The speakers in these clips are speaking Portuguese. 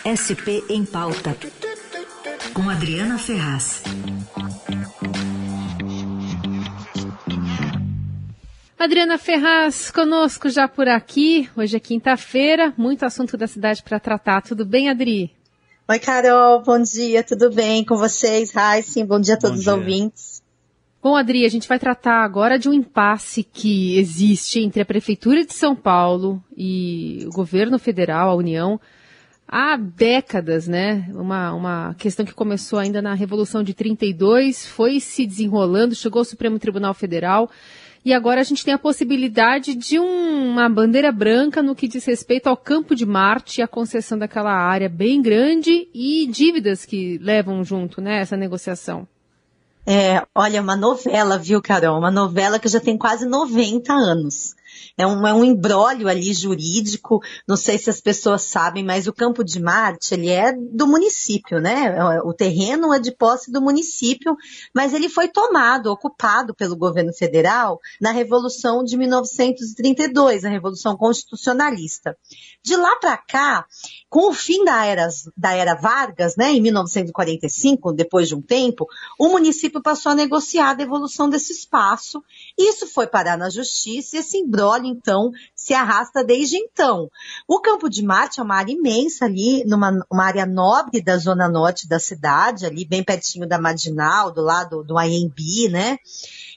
SP em Pauta, com Adriana Ferraz. Adriana Ferraz conosco já por aqui. Hoje é quinta-feira, muito assunto da cidade para tratar. Tudo bem, Adri? Oi, Carol, bom dia, tudo bem com vocês? Sim, bom dia a todos dia. os ouvintes. Bom, Adri, a gente vai tratar agora de um impasse que existe entre a Prefeitura de São Paulo e o governo federal, a União, há décadas, né? Uma, uma questão que começou ainda na Revolução de 32, foi se desenrolando, chegou ao Supremo Tribunal Federal e agora a gente tem a possibilidade de um, uma bandeira branca no que diz respeito ao Campo de Marte e a concessão daquela área bem grande e dívidas que levam junto, né, essa negociação. É, olha, uma novela, viu, Carol? Uma novela que já tem quase 90 anos é um, é um embrólio ali jurídico, não sei se as pessoas sabem, mas o Campo de Marte, ele é do município, né? É, o terreno é de posse do município, mas ele foi tomado, ocupado pelo governo federal na Revolução de 1932, a Revolução Constitucionalista. De lá para cá, com o fim da era, da era Vargas, né, em 1945, depois de um tempo, o município passou a negociar a devolução desse espaço. Isso foi parar na justiça e esse embrólio então, se arrasta desde então. O Campo de Marte é uma área imensa ali, numa uma área nobre da zona norte da cidade, ali bem pertinho da Marginal, do lado do IMB, né?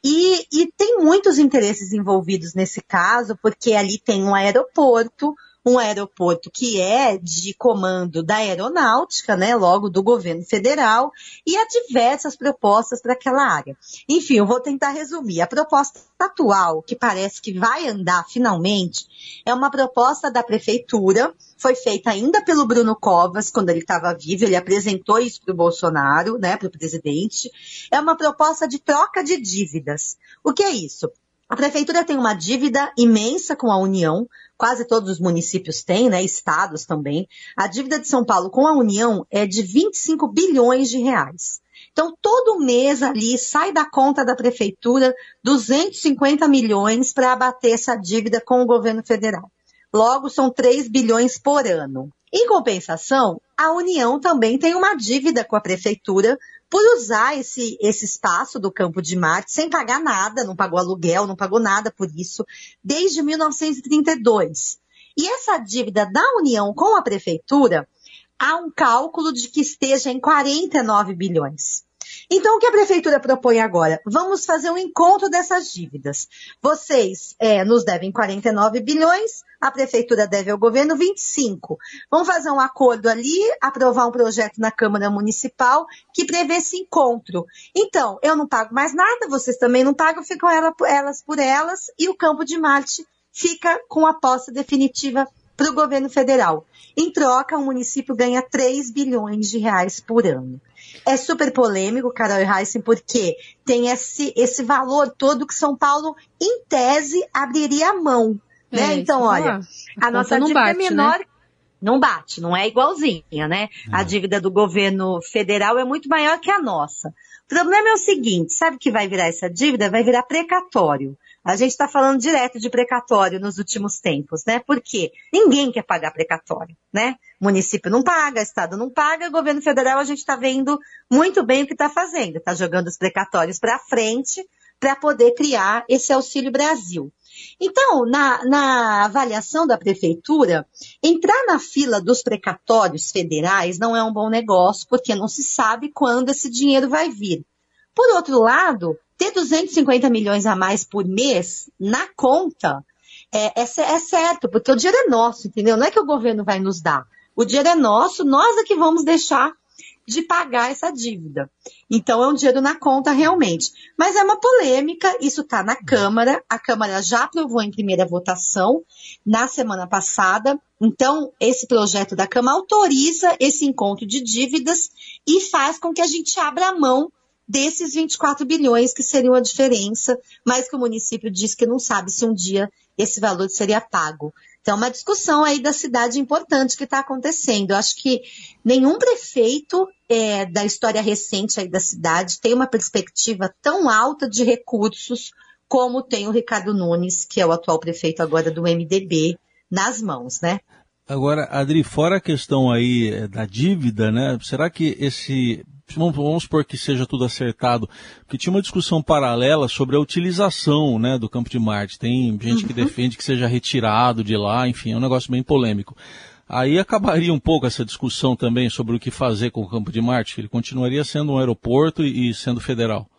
E, e tem muitos interesses envolvidos nesse caso, porque ali tem um aeroporto, um aeroporto que é de comando da aeronáutica, né, logo do governo federal, e há diversas propostas para aquela área. Enfim, eu vou tentar resumir. A proposta atual, que parece que vai andar finalmente, é uma proposta da prefeitura, foi feita ainda pelo Bruno Covas, quando ele estava vivo, ele apresentou isso para o Bolsonaro, né, para o presidente. É uma proposta de troca de dívidas. O que é isso? A prefeitura tem uma dívida imensa com a União, quase todos os municípios têm, né, estados também. A dívida de São Paulo com a União é de 25 bilhões de reais. Então, todo mês ali sai da conta da prefeitura 250 milhões para abater essa dívida com o governo federal. Logo, são 3 bilhões por ano. Em compensação, a União também tem uma dívida com a prefeitura por usar esse, esse espaço do Campo de Marte sem pagar nada, não pagou aluguel, não pagou nada por isso, desde 1932. E essa dívida da União com a Prefeitura, há um cálculo de que esteja em 49 bilhões. Então, o que a prefeitura propõe agora? Vamos fazer um encontro dessas dívidas. Vocês é, nos devem 49 bilhões, a prefeitura deve ao governo 25. Vamos fazer um acordo ali, aprovar um projeto na Câmara Municipal que prevê esse encontro. Então, eu não pago mais nada, vocês também não pagam, ficam elas por elas, e o Campo de Marte fica com a posse definitiva para o governo federal. Em troca, o município ganha 3 bilhões de reais por ano. É super polêmico, Carol e Heissen, porque tem esse, esse valor todo que São Paulo, em tese, abriria a mão. É, né? Então, olha, a, a nossa dívida é bate, é menor. Né? Não bate, não é igualzinha, né? É. A dívida do governo federal é muito maior que a nossa. O problema é o seguinte, sabe que vai virar essa dívida? Vai virar precatório. A gente está falando direto de precatório nos últimos tempos, né? Porque ninguém quer pagar precatório, né? Município não paga, Estado não paga, governo federal a gente está vendo muito bem o que está fazendo. Está jogando os precatórios para frente para poder criar esse Auxílio Brasil. Então, na, na, avaliação da prefeitura, entrar na fila dos precatórios federais não é um bom negócio, porque não se sabe quando esse dinheiro vai vir. Por outro lado, ter 250 milhões a mais por mês na conta é, é, é, certo, porque o dinheiro é nosso, entendeu? Não é que o governo vai nos dar. O dinheiro é nosso, nós é que vamos deixar de pagar essa dívida. Então é um dinheiro na conta realmente. Mas é uma polêmica, isso está na Câmara, a Câmara já aprovou em primeira votação na semana passada. Então, esse projeto da Câmara autoriza esse encontro de dívidas e faz com que a gente abra a mão desses 24 bilhões que seriam a diferença, mas que o município diz que não sabe se um dia esse valor seria pago. Então, uma discussão aí da cidade importante que está acontecendo. Eu acho que nenhum prefeito é, da história recente aí da cidade tem uma perspectiva tão alta de recursos como tem o Ricardo Nunes, que é o atual prefeito agora do MDB, nas mãos, né? Agora, Adri, fora a questão aí eh, da dívida, né? Será que esse vamos, supor que seja tudo acertado, porque tinha uma discussão paralela sobre a utilização né, do campo de Marte. Tem gente uhum. que defende que seja retirado de lá, enfim, é um negócio bem polêmico. Aí acabaria um pouco essa discussão também sobre o que fazer com o campo de Marte, ele continuaria sendo um aeroporto e sendo federal.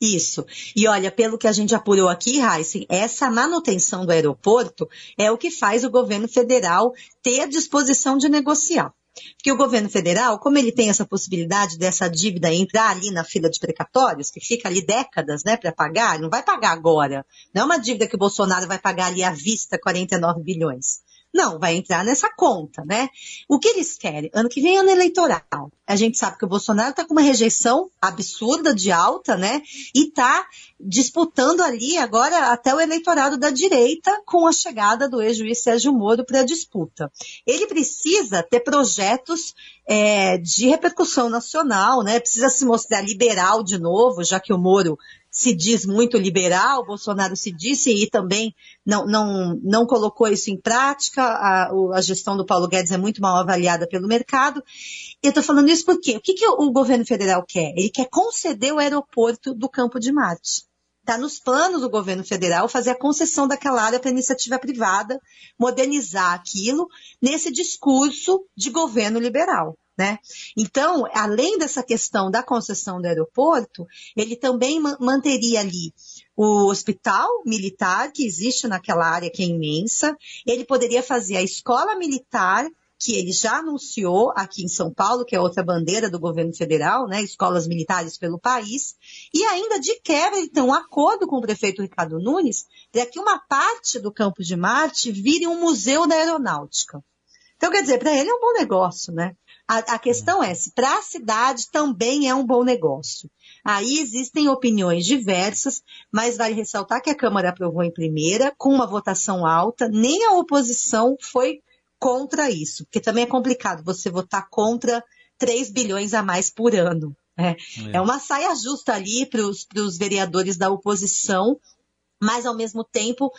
Isso. E olha, pelo que a gente apurou aqui, Heisen, essa manutenção do aeroporto é o que faz o governo federal ter a disposição de negociar. Porque o governo federal, como ele tem essa possibilidade dessa dívida entrar ali na fila de precatórios, que fica ali décadas, né, para pagar, não vai pagar agora. Não é uma dívida que o Bolsonaro vai pagar ali à vista 49 bilhões. Não, vai entrar nessa conta, né? O que eles querem? Ano que vem ano eleitoral. A gente sabe que o Bolsonaro está com uma rejeição absurda de alta, né? E está disputando ali agora até o eleitorado da direita com a chegada do ex-juiz Sérgio Moro para a disputa. Ele precisa ter projetos é, de repercussão nacional, né? Precisa se mostrar liberal de novo, já que o Moro se diz muito liberal, Bolsonaro se disse e também não, não, não colocou isso em prática. A, a gestão do Paulo Guedes é muito mal avaliada pelo mercado. Eu estou falando isso porque o que, que o governo federal quer? Ele quer conceder o aeroporto do Campo de Marte. Está nos planos do governo federal fazer a concessão daquela área para iniciativa privada, modernizar aquilo nesse discurso de governo liberal. Né? Então, além dessa questão da concessão do aeroporto, ele também manteria ali o hospital militar que existe naquela área que é imensa. Ele poderia fazer a escola militar que ele já anunciou aqui em São Paulo, que é outra bandeira do governo federal, né, escolas militares pelo país, e ainda de quebra ele tem um acordo com o prefeito Ricardo Nunes para que uma parte do Campo de Marte vire um museu da aeronáutica. Então, quer dizer, para ele é um bom negócio, né? A, a questão é se para a cidade também é um bom negócio. Aí existem opiniões diversas, mas vale ressaltar que a Câmara aprovou em primeira, com uma votação alta, nem a oposição foi contra isso, porque também é complicado você votar contra 3 bilhões a mais por ano. Né? É. é uma saia justa ali para os vereadores da oposição, mas ao mesmo tempo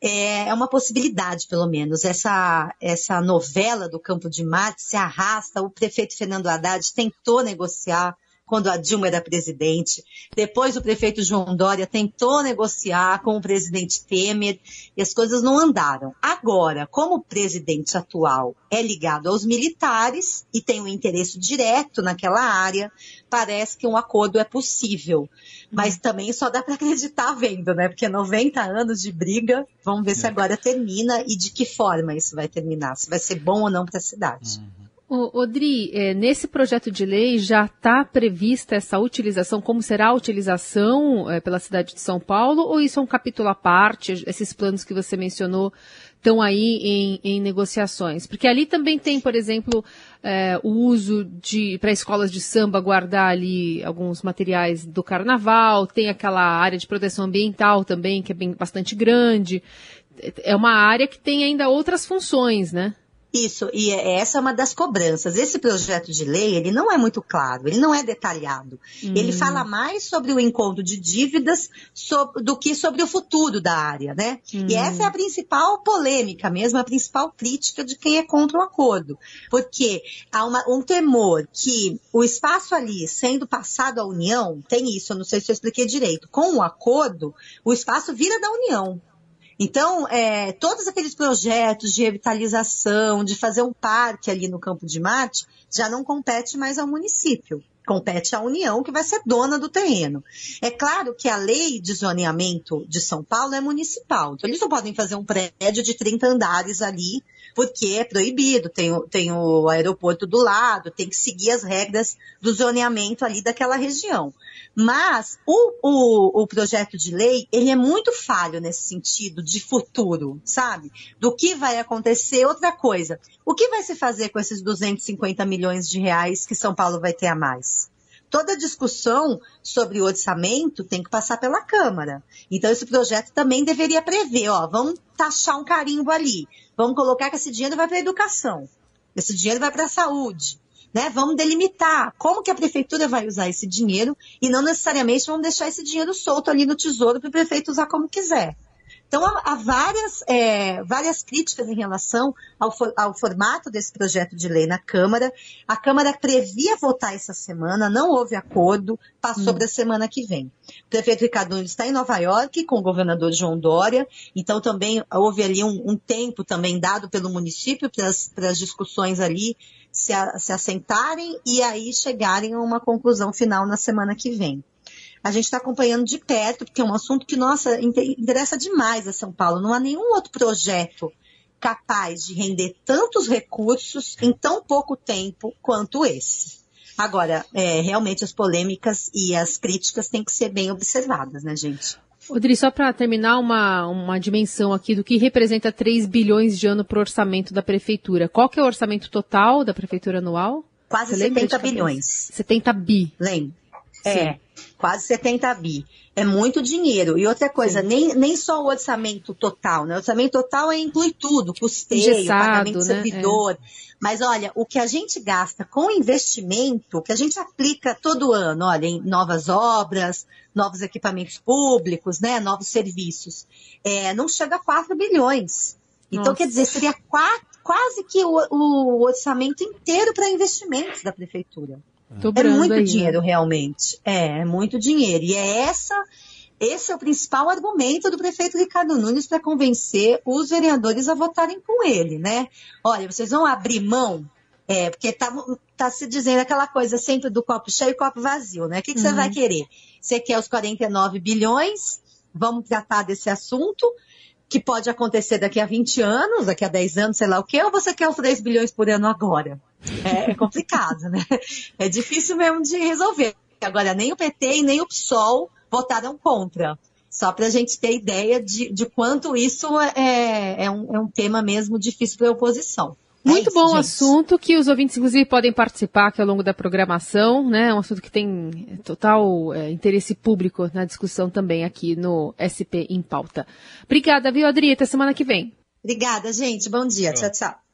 é, é, uma possibilidade, pelo menos. Essa, essa novela do Campo de Marte se arrasta. O prefeito Fernando Haddad tentou negociar quando a Dilma era presidente. Depois o prefeito João Dória tentou negociar com o presidente Temer e as coisas não andaram. Agora, como o presidente atual é ligado aos militares e tem um interesse direto naquela área, parece que um acordo é possível. Mas também só dá para acreditar vendo, né? Porque 90 anos de briga, vamos ver se é. agora termina e de que forma isso vai terminar, se vai ser bom ou não para a cidade. Uhum. Odri, é, nesse projeto de lei já está prevista essa utilização, como será a utilização é, pela cidade de São Paulo, ou isso é um capítulo à parte, esses planos que você mencionou estão aí em, em negociações? Porque ali também tem, por exemplo, é, o uso de para escolas de samba guardar ali alguns materiais do carnaval, tem aquela área de proteção ambiental também, que é bem, bastante grande. É uma área que tem ainda outras funções, né? Isso, e é, essa é uma das cobranças. Esse projeto de lei, ele não é muito claro, ele não é detalhado. Hum. Ele fala mais sobre o encontro de dívidas sobre, do que sobre o futuro da área, né? Hum. E essa é a principal polêmica mesmo, a principal crítica de quem é contra o acordo. Porque há uma, um temor que o espaço ali, sendo passado à União, tem isso, eu não sei se eu expliquei direito, com o acordo, o espaço vira da União. Então, é, todos aqueles projetos de revitalização, de fazer um parque ali no Campo de Marte, já não compete mais ao município. Compete à União, que vai ser dona do terreno. É claro que a lei de zoneamento de São Paulo é municipal. Então, eles não podem fazer um prédio de 30 andares ali, porque é proibido. Tem, tem o aeroporto do lado, tem que seguir as regras do zoneamento ali daquela região. Mas o, o, o projeto de lei, ele é muito falho nesse sentido de futuro, sabe? Do que vai acontecer. Outra coisa, o que vai se fazer com esses 250 milhões de reais que São Paulo vai ter a mais? Toda discussão sobre o orçamento tem que passar pela Câmara. Então, esse projeto também deveria prever, ó, vamos taxar um carimbo ali, vamos colocar que esse dinheiro vai para a educação, esse dinheiro vai para a saúde, né? Vamos delimitar como que a prefeitura vai usar esse dinheiro e não necessariamente vamos deixar esse dinheiro solto ali no tesouro para o prefeito usar como quiser. Então, há, há várias, é, várias críticas em relação ao, for, ao, formato desse projeto de lei na Câmara. A Câmara previa votar essa semana, não houve acordo, passou hum. para a semana que vem. O prefeito Ricardo Nunes está em Nova York com o governador João Dória, então também houve ali um, um tempo também dado pelo município para as discussões ali se, a, se assentarem e aí chegarem a uma conclusão final na semana que vem a gente está acompanhando de perto, porque é um assunto que, nossa, interessa demais a São Paulo. Não há nenhum outro projeto capaz de render tantos recursos em tão pouco tempo quanto esse. Agora, é, realmente as polêmicas e as críticas têm que ser bem observadas, né, gente? Odri, só para terminar uma, uma dimensão aqui do que representa 3 bilhões de ano para o orçamento da prefeitura. Qual que é o orçamento total da prefeitura anual? Quase Você 70 bilhões. 70 bi. Lembro. É, quase 70 bi. É muito dinheiro. E outra coisa, nem, nem só o orçamento total, né? O orçamento total é, inclui tudo, custeio, Engessado, pagamento de né? servidor. É. Mas olha, o que a gente gasta com investimento, o que a gente aplica todo ano, olha, em novas obras, novos equipamentos públicos, né? Novos serviços, é, não chega a 4 bilhões. Então, Nossa. quer dizer, seria quatro, quase que o, o orçamento inteiro para investimentos da prefeitura é muito aí, né? dinheiro, né? realmente. É, é muito dinheiro. E é essa, esse é o principal argumento do prefeito Ricardo Nunes para convencer os vereadores a votarem com ele, né? Olha, vocês vão abrir mão, é, porque tá, tá se dizendo aquela coisa sempre do copo cheio e copo vazio, né? O que, que uhum. você vai querer? Você quer os 49 bilhões? Vamos tratar desse assunto? que pode acontecer daqui a 20 anos, daqui a 10 anos, sei lá o quê, ou você quer os 3 bilhões por ano agora? É, é complicado, né? É difícil mesmo de resolver. Agora, nem o PT e nem o PSOL votaram contra. Só para a gente ter ideia de, de quanto isso é, é, um, é um tema mesmo difícil para a oposição. Muito é isso, bom gente. assunto que os ouvintes, inclusive, podem participar aqui ao longo da programação, né? É um assunto que tem total é, interesse público na discussão também aqui no SP em Pauta. Obrigada, viu, Adri? Até semana que vem. Obrigada, gente. Bom dia. tchau. tchau.